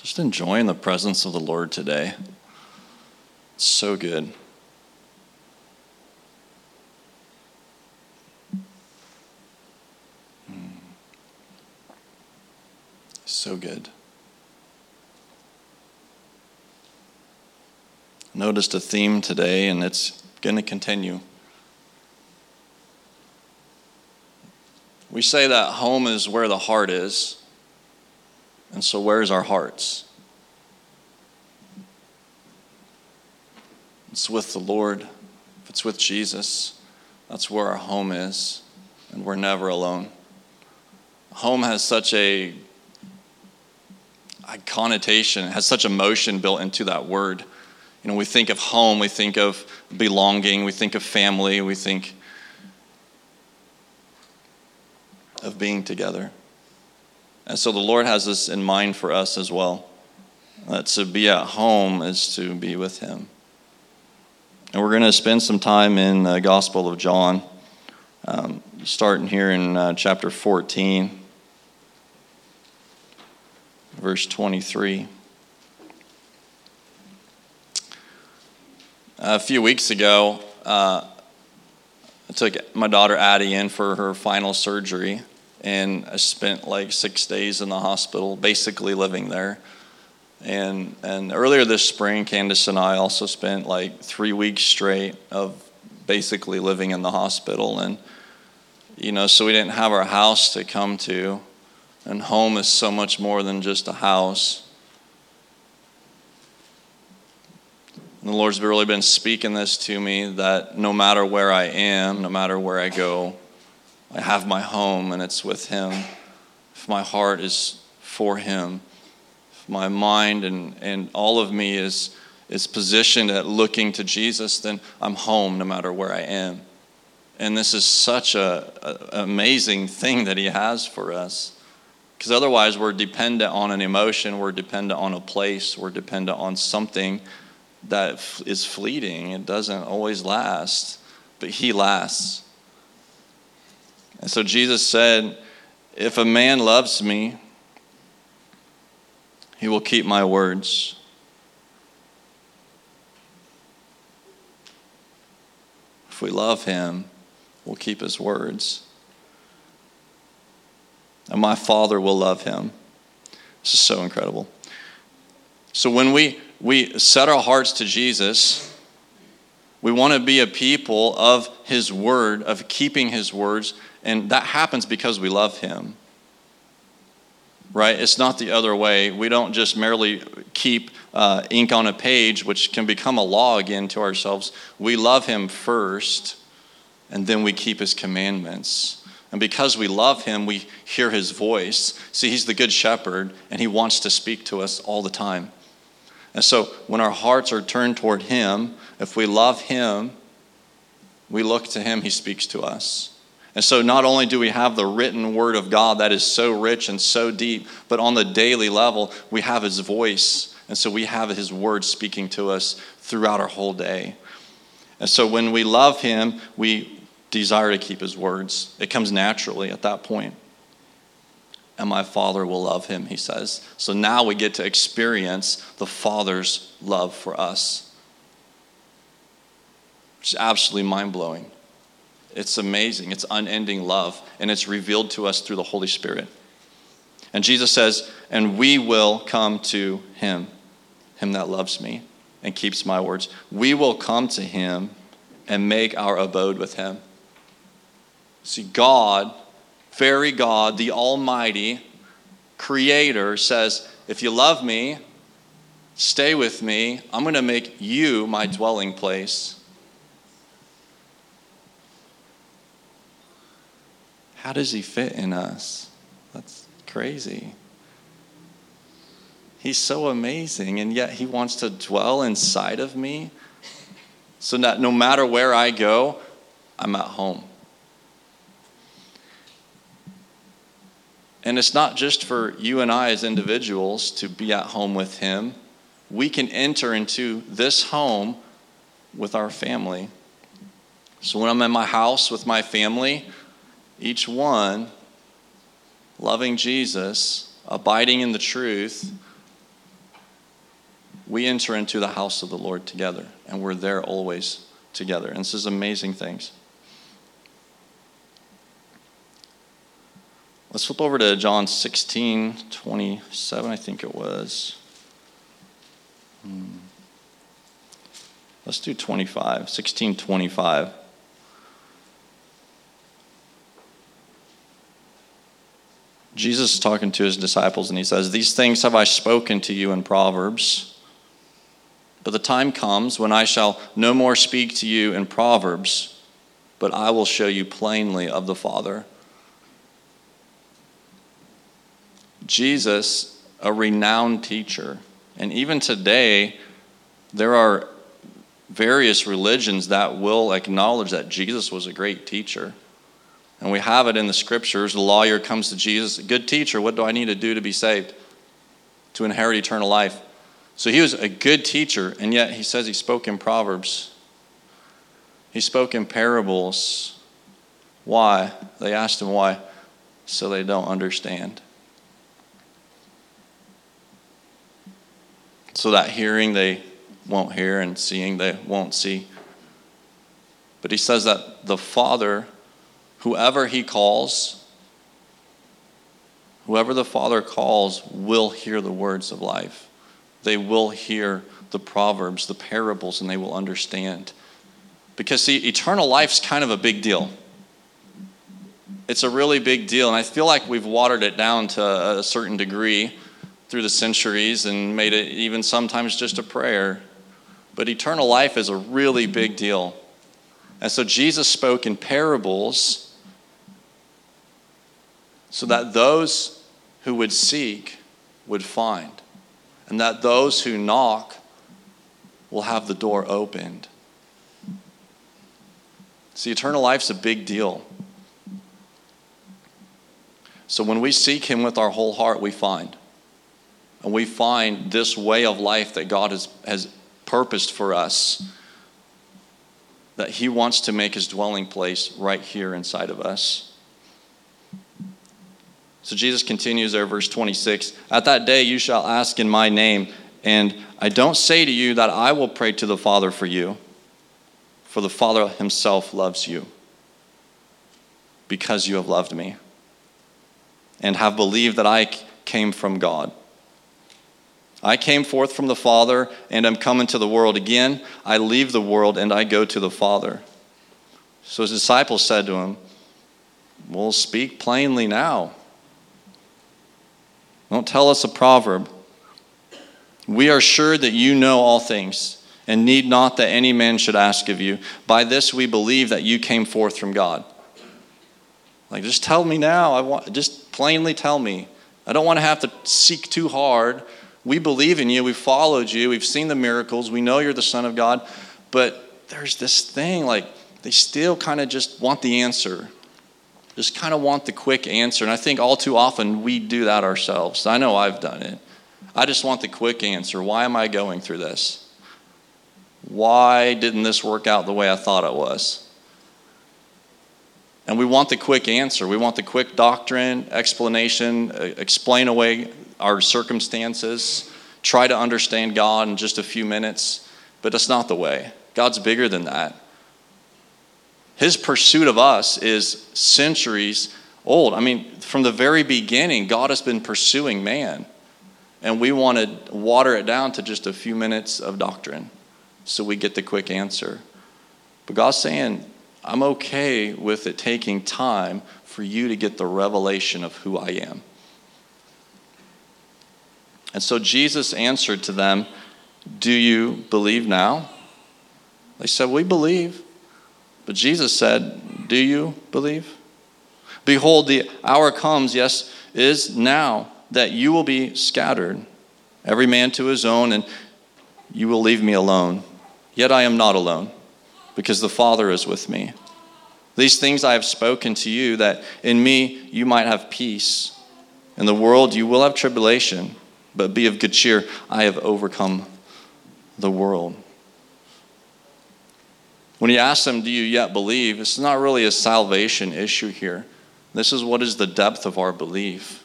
just enjoying the presence of the Lord today. It's so good. Hmm. So good. Noticed a theme today, and it's going to continue. We say that home is where the heart is. And so, where's our hearts? It's with the Lord. If it's with Jesus, that's where our home is, and we're never alone. Home has such a, a connotation, has such emotion built into that word. You know, we think of home, we think of belonging, we think of family, we think of being together. And so the Lord has this in mind for us as well. That to be at home is to be with Him. And we're going to spend some time in the Gospel of John, um, starting here in uh, chapter 14, verse 23. A few weeks ago, uh, I took my daughter Addie in for her final surgery and I spent like six days in the hospital, basically living there. And and earlier this spring, Candace and I also spent like three weeks straight of basically living in the hospital, and you know, so we didn't have our house to come to, and home is so much more than just a house. And the Lord's really been speaking this to me that no matter where I am, no matter where I go, I have my home and it's with Him, if my heart is for Him, if my mind and, and all of me is, is positioned at looking to Jesus, then I'm home no matter where I am. And this is such a, amazing thing that He has for us. Because otherwise, we're dependent on an emotion, we're dependent on a place, we're dependent on something that is fleeting. It doesn't always last, but He lasts. And so Jesus said, If a man loves me, he will keep my words. If we love him, we'll keep his words. And my Father will love him. This is so incredible. So when we, we set our hearts to Jesus, we want to be a people of his word, of keeping his words, and that happens because we love Him. Right? It's not the other way. We don't just merely keep uh, ink on a page, which can become a law again to ourselves. We love Him first, and then we keep His commandments. And because we love Him, we hear His voice. See, He's the Good Shepherd, and He wants to speak to us all the time. And so when our hearts are turned toward Him, if we love Him, we look to Him, He speaks to us. And so, not only do we have the written word of God that is so rich and so deep, but on the daily level, we have his voice. And so, we have his word speaking to us throughout our whole day. And so, when we love him, we desire to keep his words. It comes naturally at that point. And my Father will love him, he says. So now we get to experience the Father's love for us, is absolutely mind blowing. It's amazing. It's unending love, and it's revealed to us through the Holy Spirit. And Jesus says, And we will come to him, him that loves me and keeps my words. We will come to him and make our abode with him. See, God, very God, the Almighty Creator, says, If you love me, stay with me. I'm going to make you my dwelling place. How does he fit in us? That's crazy. He's so amazing, and yet he wants to dwell inside of me so that no matter where I go, I'm at home. And it's not just for you and I as individuals to be at home with him. We can enter into this home with our family. So when I'm in my house with my family, each one loving Jesus, abiding in the truth, we enter into the house of the Lord together, and we're there always together. And this is amazing things. Let's flip over to John 16, 27, I think it was. Hmm. Let's do 25, 16, 25. Jesus is talking to his disciples and he says, These things have I spoken to you in Proverbs. But the time comes when I shall no more speak to you in Proverbs, but I will show you plainly of the Father. Jesus, a renowned teacher, and even today, there are various religions that will acknowledge that Jesus was a great teacher. And we have it in the scriptures. The lawyer comes to Jesus, good teacher, what do I need to do to be saved? To inherit eternal life. So he was a good teacher, and yet he says he spoke in Proverbs. He spoke in parables. Why? They asked him why. So they don't understand. So that hearing they won't hear, and seeing they won't see. But he says that the Father Whoever he calls, whoever the Father calls, will hear the words of life. They will hear the proverbs, the parables, and they will understand. Because, see, eternal life's kind of a big deal. It's a really big deal, and I feel like we've watered it down to a certain degree through the centuries and made it even sometimes just a prayer. But eternal life is a really big deal. And so Jesus spoke in parables so that those who would seek would find, and that those who knock will have the door opened. See, eternal life's a big deal. So when we seek Him with our whole heart, we find. And we find this way of life that God has, has purposed for us, that He wants to make His dwelling place right here inside of us. So Jesus continues there, verse 26 At that day you shall ask in my name, and I don't say to you that I will pray to the Father for you, for the Father himself loves you, because you have loved me, and have believed that I came from God. I came forth from the Father and am coming to the world. Again, I leave the world and I go to the Father. So his disciples said to him, We'll speak plainly now. Don't tell us a proverb. We are sure that you know all things and need not that any man should ask of you. By this we believe that you came forth from God. Like, just tell me now. I want, just plainly tell me. I don't want to have to seek too hard. We believe in you. We've followed you. We've seen the miracles. We know you're the Son of God. But there's this thing, like, they still kind of just want the answer just kind of want the quick answer. And I think all too often we do that ourselves. I know I've done it. I just want the quick answer. Why am I going through this? Why didn't this work out the way I thought it was? And we want the quick answer. We want the quick doctrine, explanation, explain away our circumstances, try to understand God in just a few minutes. But that's not the way. God's bigger than that. His pursuit of us is centuries old. I mean, from the very beginning, God has been pursuing man. And we want to water it down to just a few minutes of doctrine so we get the quick answer. But God's saying, I'm okay with it taking time for you to get the revelation of who I am. And so Jesus answered to them, Do you believe now? They said, We believe. But Jesus said, Do you believe? Behold, the hour comes, yes, is now, that you will be scattered, every man to his own, and you will leave me alone. Yet I am not alone, because the Father is with me. These things I have spoken to you, that in me you might have peace. In the world you will have tribulation, but be of good cheer. I have overcome the world. When he asks them, Do you yet believe? It's not really a salvation issue here. This is what is the depth of our belief.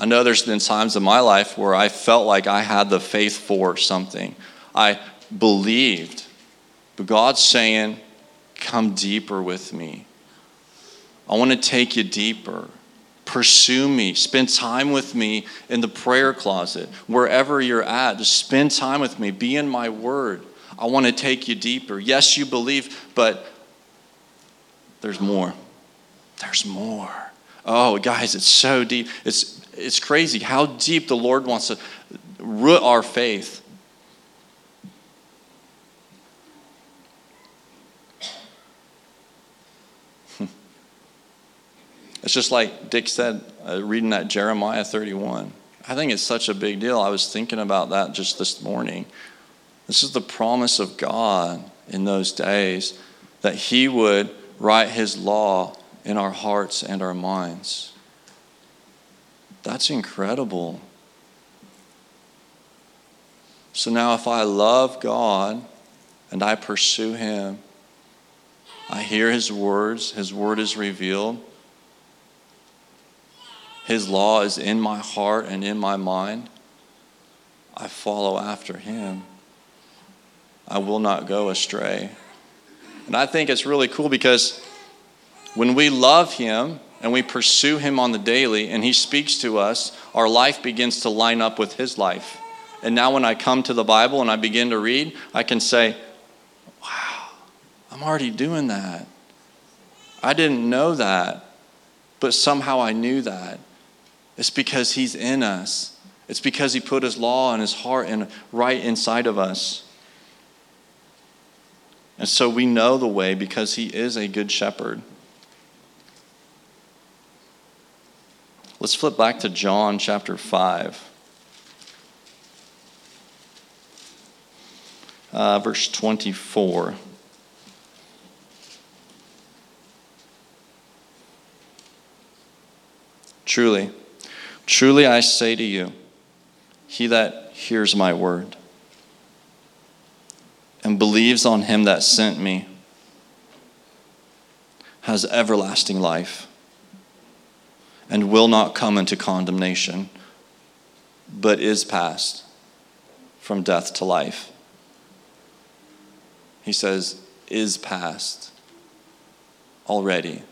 I know there's been times in my life where I felt like I had the faith for something. I believed. But God's saying, Come deeper with me. I want to take you deeper. Pursue me. Spend time with me in the prayer closet. Wherever you're at, just spend time with me. Be in my word. I want to take you deeper. Yes, you believe, but there's more. There's more. Oh, guys, it's so deep. It's, it's crazy how deep the Lord wants to root our faith. It's just like Dick said, uh, reading that Jeremiah 31. I think it's such a big deal. I was thinking about that just this morning. This is the promise of God in those days that He would write His law in our hearts and our minds. That's incredible. So now, if I love God and I pursue Him, I hear His words, His word is revealed. His law is in my heart and in my mind. I follow after Him. I will not go astray. And I think it's really cool because when we love Him and we pursue Him on the daily and He speaks to us, our life begins to line up with His life. And now when I come to the Bible and I begin to read, I can say, wow, I'm already doing that. I didn't know that, but somehow I knew that. It's because He's in us. It's because He put His law in His heart and right inside of us. And so we know the way because He is a good shepherd. Let's flip back to John chapter 5. Uh, verse 24. Truly, Truly I say to you, he that hears my word and believes on him that sent me has everlasting life and will not come into condemnation, but is passed from death to life. He says, is passed already.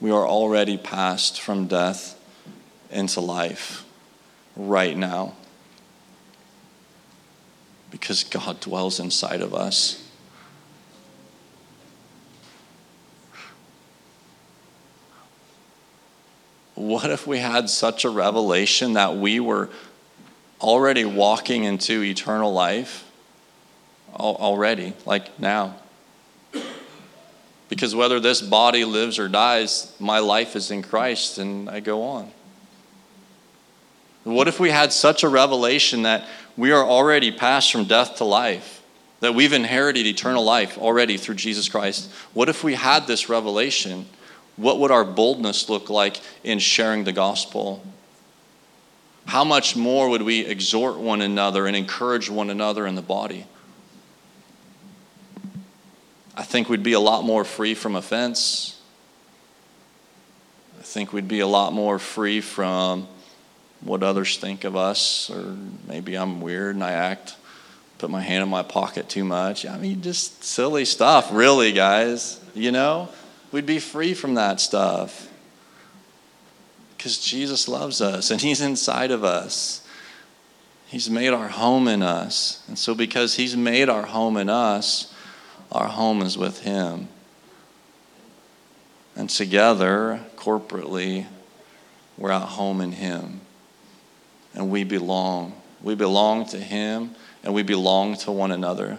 We are already passed from death into life right now because God dwells inside of us. What if we had such a revelation that we were already walking into eternal life? Already, like now. Because whether this body lives or dies, my life is in Christ and I go on. What if we had such a revelation that we are already passed from death to life, that we've inherited eternal life already through Jesus Christ? What if we had this revelation? What would our boldness look like in sharing the gospel? How much more would we exhort one another and encourage one another in the body? I think we'd be a lot more free from offense. I think we'd be a lot more free from what others think of us, or maybe I'm weird and I act, put my hand in my pocket too much. I mean, just silly stuff, really, guys. You know, we'd be free from that stuff because Jesus loves us and He's inside of us. He's made our home in us. And so, because He's made our home in us, our home is with Him. And together, corporately, we're at home in Him and we belong. We belong to Him and we belong to one another.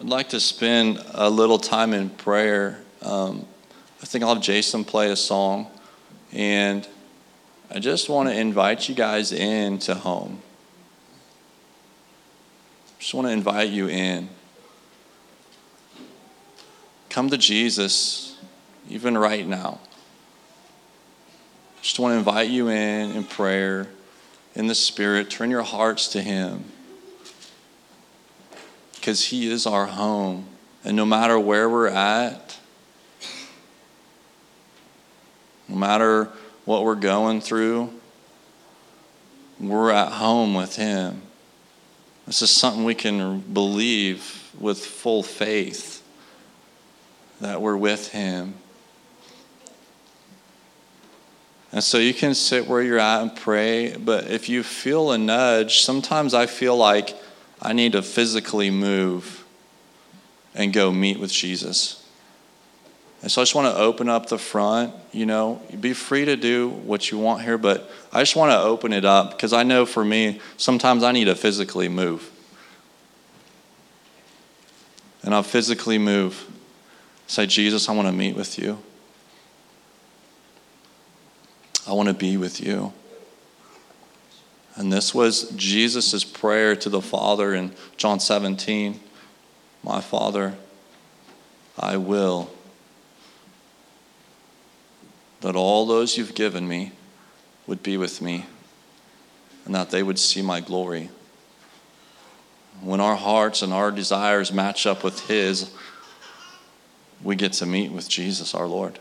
I'd like to spend a little time in prayer. Um, I think I'll have Jason play a song, and I just want to invite you guys in to home. Just want to invite you in. Come to Jesus, even right now. Just want to invite you in in prayer, in the Spirit. Turn your hearts to Him. Because He is our home. And no matter where we're at, No matter what we're going through, we're at home with Him. This is something we can believe with full faith that we're with Him. And so you can sit where you're at and pray, but if you feel a nudge, sometimes I feel like I need to physically move and go meet with Jesus. And so I just want to open up the front. You know, be free to do what you want here, but I just want to open it up because I know for me, sometimes I need to physically move. And I'll physically move. Say, Jesus, I want to meet with you. I want to be with you. And this was Jesus' prayer to the Father in John 17 My Father, I will that all those you've given me would be with me and that they would see my glory. When our hearts and our desires match up with His, we get to meet with Jesus our Lord.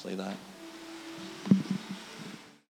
Play that.